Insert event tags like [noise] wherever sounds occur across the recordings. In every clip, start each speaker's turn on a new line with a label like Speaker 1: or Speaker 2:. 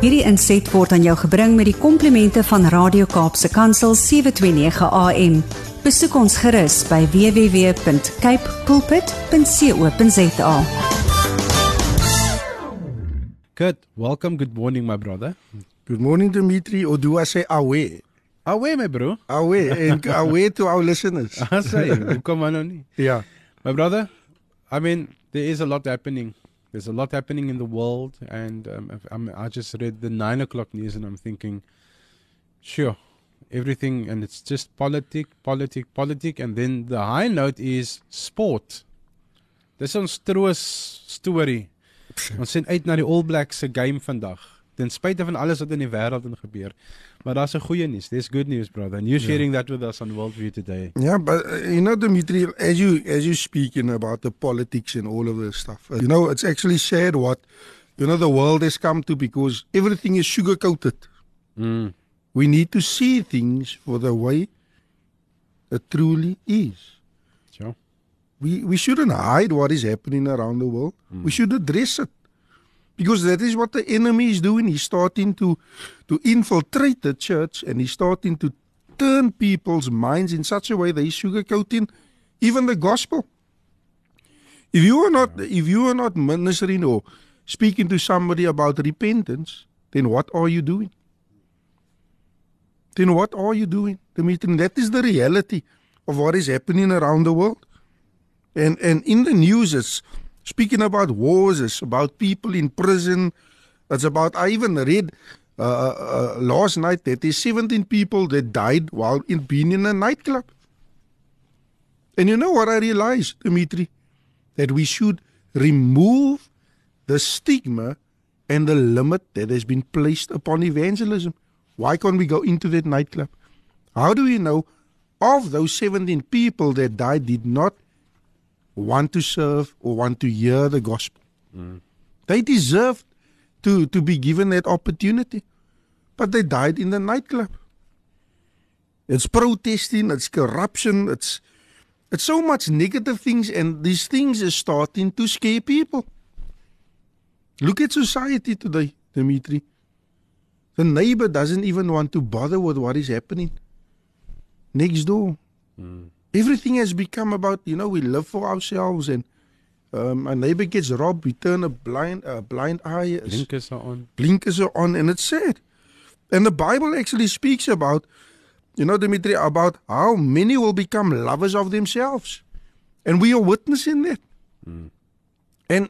Speaker 1: Hierdie inset word aan jou gebring met die komplimente van Radio Kaapse Kansel 729 AM. Besoek ons gerus by www.cape pulpit.co.za.
Speaker 2: Good. Welcome. Good morning, my brother.
Speaker 3: Good morning, Dimitri, or do I say away?
Speaker 2: Away, my bro.
Speaker 3: Away, and away to our listeners.
Speaker 2: I say, come on, on.
Speaker 3: Yeah.
Speaker 2: My brother, I mean, there is a lot happening. There's a lot happening in the world, and um, I'm, I just read the nine o'clock news, and I'm thinking, sure, everything, and it's just politic, politic, politic, and then the high note is sport. Dis ons troos storie. [laughs] Ons sien uit na die All Blacks se game vandag. Ten spyte van alles wat in die wêreld in gebeur. Maar a goeie nuus. There's good news, brother. And you're sharing that with us on Worldview today.
Speaker 3: Yeah, but uh, you know, Dimitri, as you as you speaking about the politics and all of this stuff, uh, you know, it's actually sad what you know the world has come to because everything is sugar coated.
Speaker 2: Mm.
Speaker 3: We need to see things for the way it truly is.
Speaker 2: Sure.
Speaker 3: We we shouldn't hide what is happening around the world. We should address it. Because that is what the enemy is doing. He's starting to to infiltrate the church and he's starting to turn people's minds in such a way that he's sugarcoating even the gospel. If you are not if you are not ministering or speaking to somebody about repentance, then what are you doing? Then what are you doing, Dimitri? That is the reality of what is happening around the world. And and in the news it's speaking about wars, it's about people in prison. It's about I even read uh, uh, last night that there's 17 people that died while in being in a nightclub. And you know what I realized, Dimitri? That we should remove the stigma and the limit that has been placed upon evangelism. Why can't we go into that nightclub? How do we know of those 17 people that died did not want to serve or want to hear the gospel? They deserved to, to be given that opportunity, but they died in the nightclub. It's protesting, it's corruption, it's it's so much negative things, and these things are starting to scare people. Look at society today, Dimitri. The neighbor doesn't even want to bother with what is happening next door. Hmm. Everything has become about, you know, we live for ourselves and um, a neighbor gets robbed, we turn a blind, a blind eye,
Speaker 2: Blinkers are on.
Speaker 3: blinkers are on, and it's sad. And the Bible actually speaks about, you know, Dimitri, about how many will become lovers of themselves. And we are witnessing that. And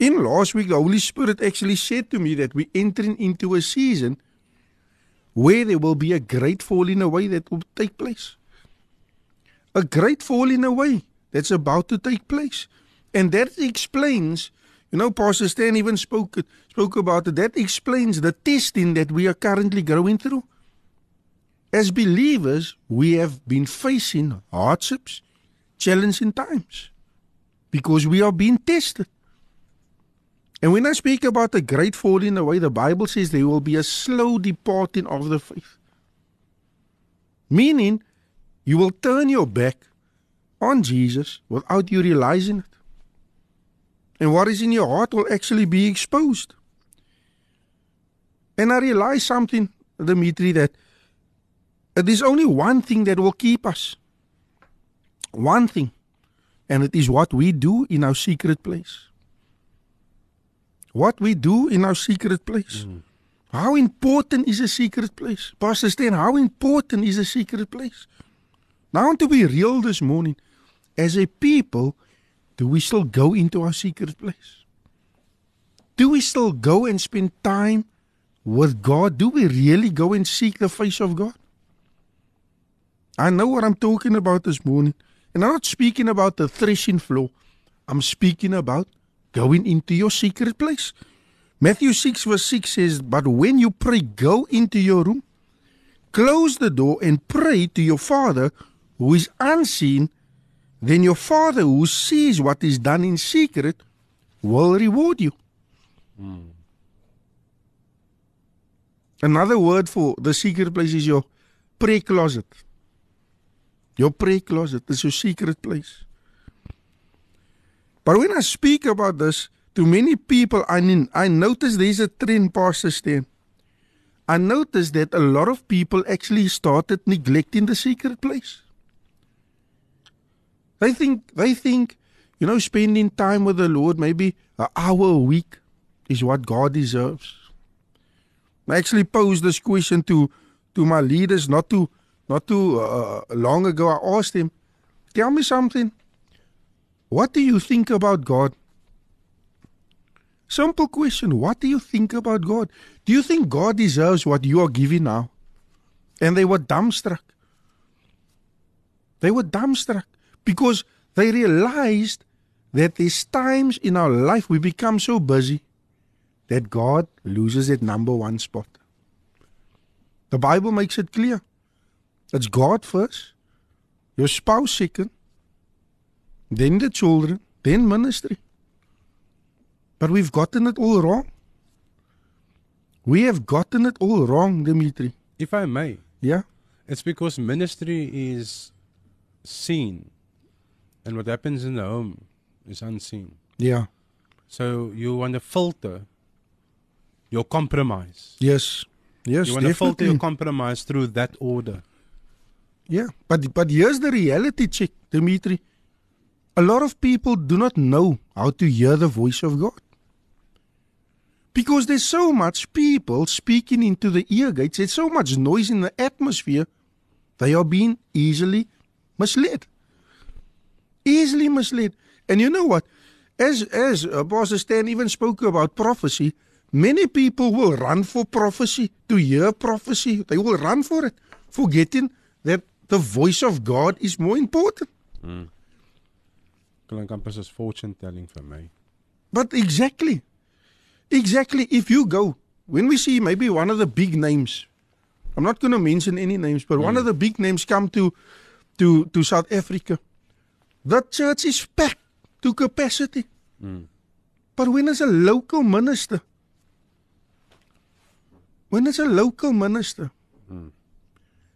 Speaker 3: in last week, the Holy Spirit actually said to me that we're entering into a season where there will be a great falling away that will take place. A great falling away that's about to take place. And that explains, you know, Pastor Stan even spoke spoke about it. That explains the testing that we are currently going through. As believers, we have been facing hardships, challenging times, because we are being tested. And when I speak about the great falling away, the Bible says there will be a slow departing of the faith. Meaning, you will turn your back on Jesus without you realizing it. And what is in your heart will actually be exposed. And I realize something, Dimitri, that there's only one thing that will keep us. One thing. And it is what we do in our secret place. What we do in our secret place. Hmm. How important is a secret place? Pastor Stan, how important is a secret place? Now, to be real this morning. As a people, do we still go into our secret place? Do we still go and spend time with God? Do we really go and seek the face of God? I know what I'm talking about this morning. And I'm not speaking about the threshing floor. I'm speaking about going into your secret place. Matthew 6, verse 6 says, But when you pray, go into your room, close the door, and pray to your Father who is unseen. Then your Father who sees what is done in secret will reward you. Hmm. Another word for the secret place is your prayer closet. Your prayer closet is your secret place. But when I speak about this, to many people, I mean, I notice there's a trend, Pastor Stan. I noticed that a lot of people actually started neglecting the secret place. They think they think, you know, spending time with the Lord, maybe an hour a week, is what God deserves. I actually posed this question to to my leaders not too not too uh, long ago. I asked him, "Tell me something. What do you think about God?" Simple question. What do you think about God? Do you think God deserves what you are giving now? And they were dumbstruck. They were dumbstruck because they realized that there's times in our life we become so busy that God loses that number one spot. The Bible makes it clear. It's God first, your spouse second, then the children, then ministry. But we've gotten it all wrong. We have gotten it all wrong, Dimitri.
Speaker 2: If I may,
Speaker 3: Yeah?
Speaker 2: it's because ministry is seen, and what happens in the home is unseen.
Speaker 3: Yeah.
Speaker 2: So you want to filter your compromise.
Speaker 3: Yes. Yes,
Speaker 2: you want to filter your compromise through that order.
Speaker 3: Yeah, but but here's the reality check, Dimitri. A lot of people do not know how to hear the voice of God. Because there's so much people speaking into the ear gates, there's so much noise in the atmosphere, they are being easily misled. Easily misled. And you know what? As as uh, Pastor Stan even spoke about prophecy, many people will run for prophecy, to hear prophecy. They will run for it, forgetting that the voice of God is more important.
Speaker 2: Amper soos fortune telling vir my.
Speaker 3: But exactly, exactly. If you go, when we see maybe one of the big names, I'm not going to mention any names, but one of the big names come to, to, to South Africa, the church is packed to capacity. But when is a local minister? When is a local minister?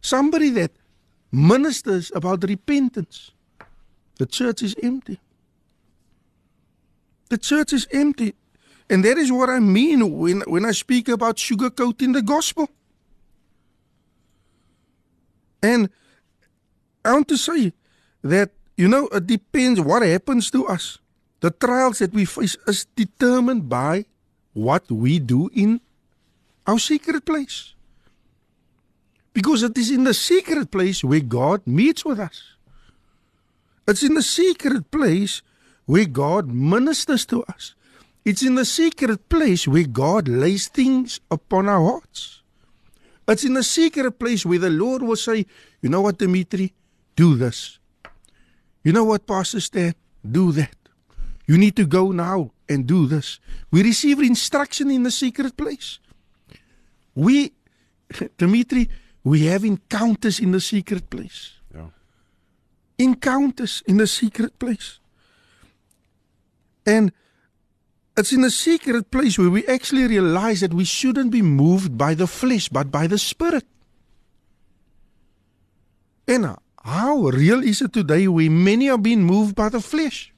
Speaker 3: Somebody that ministers about repentance. The church is empty. The church is empty. And that is what I mean when, when I speak about sugarcoating the gospel. And I want to say that, you know, it depends what happens to us. The trials that we face is determined by what we do in our secret place. Because it is in the secret place where God meets with us. It's in the secret place where God ministers to us. It's in the secret place where God lays things upon our hearts. It's in the secret place where the Lord will say, You know what, Dimitri? Do this. You know what, Pastor Stan? Do that. You need to go now and do this. We receive instruction in the secret place. We, [laughs] Dimitri, we have encounters in the secret place
Speaker 2: Ja.
Speaker 3: encounters in the secret place. And it's in a secret place where we actually realize that we shouldn't be moved by the flesh, but by the spirit. And uh, how real is it today where many are being moved by the flesh?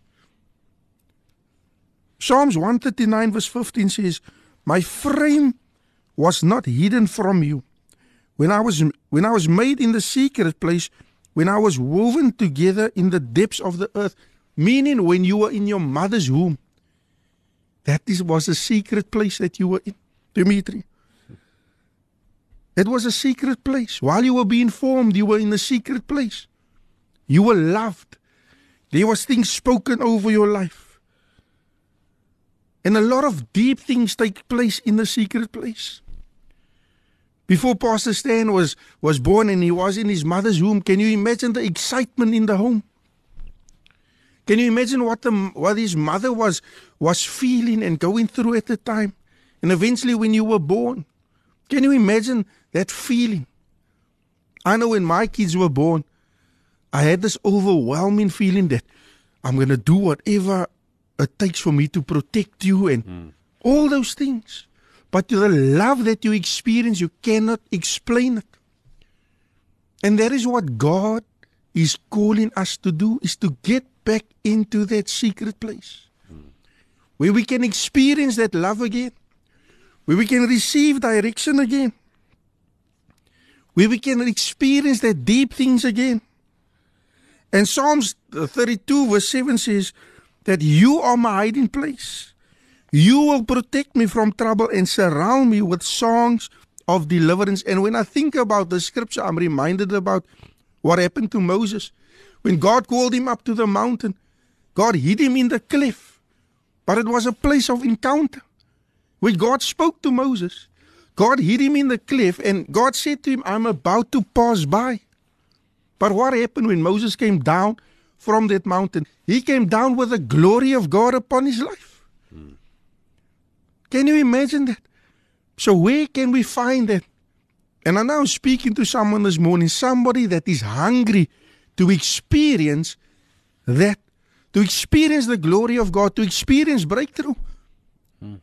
Speaker 3: Psalms 139, verse 15 says, My frame was not hidden from you. When I was when I was made in the secret place, when I was woven together in the depths of the earth, meaning when you were in your mother's womb. That is, was a secret place that you were in, Dimitri. It was a secret place. While you were being formed, you were in a secret place. You were loved. There was things spoken over your life. And a lot of deep things take place in the secret place. Before Pastor Stan was, was born and he was in his mother's womb, can you imagine the excitement in the home? Can you imagine what the what his mother was was feeling and going through at the time? And eventually when you were born, can you imagine that feeling? I know when my kids were born, I had this overwhelming feeling that I'm going to do whatever it takes for me to protect you and hmm. all those things. But the love that you experience, you cannot explain it. And that is what God is calling us to do, is to get back into that secret place. Hmm. where we can experience that love again, where we can receive direction again, where we can experience that deep things again. And Psalms 32, verse 7 says that you are my hiding place. You will protect me from trouble and surround me with songs of deliverance. And when I think about the scripture, I'm reminded about what happened to Moses. When God called him up to the mountain, God hid him in the cliff. But it was a place of encounter. When God spoke to Moses, God hid him in the cliff, and God said to him, I'm about to pass by. But what happened when Moses came down from that mountain? He came down with the glory of God upon his life. Can you imagine that? So, where can we find that? And I'm now speaking to someone this morning, somebody that is hungry to experience that, to experience the glory of God, to experience breakthrough. Hmm.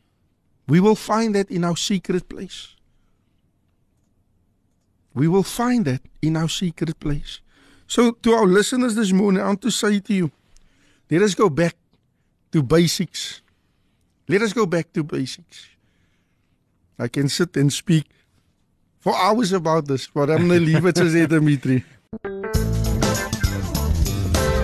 Speaker 3: We will find that in our secret place. We will find that in our secret place. So, to our listeners this morning, I want to say to you let us go back to basics. Let us go back to basics. I can sit and speak for hours about this, but I'm going to leave it as [laughs] Dimitri.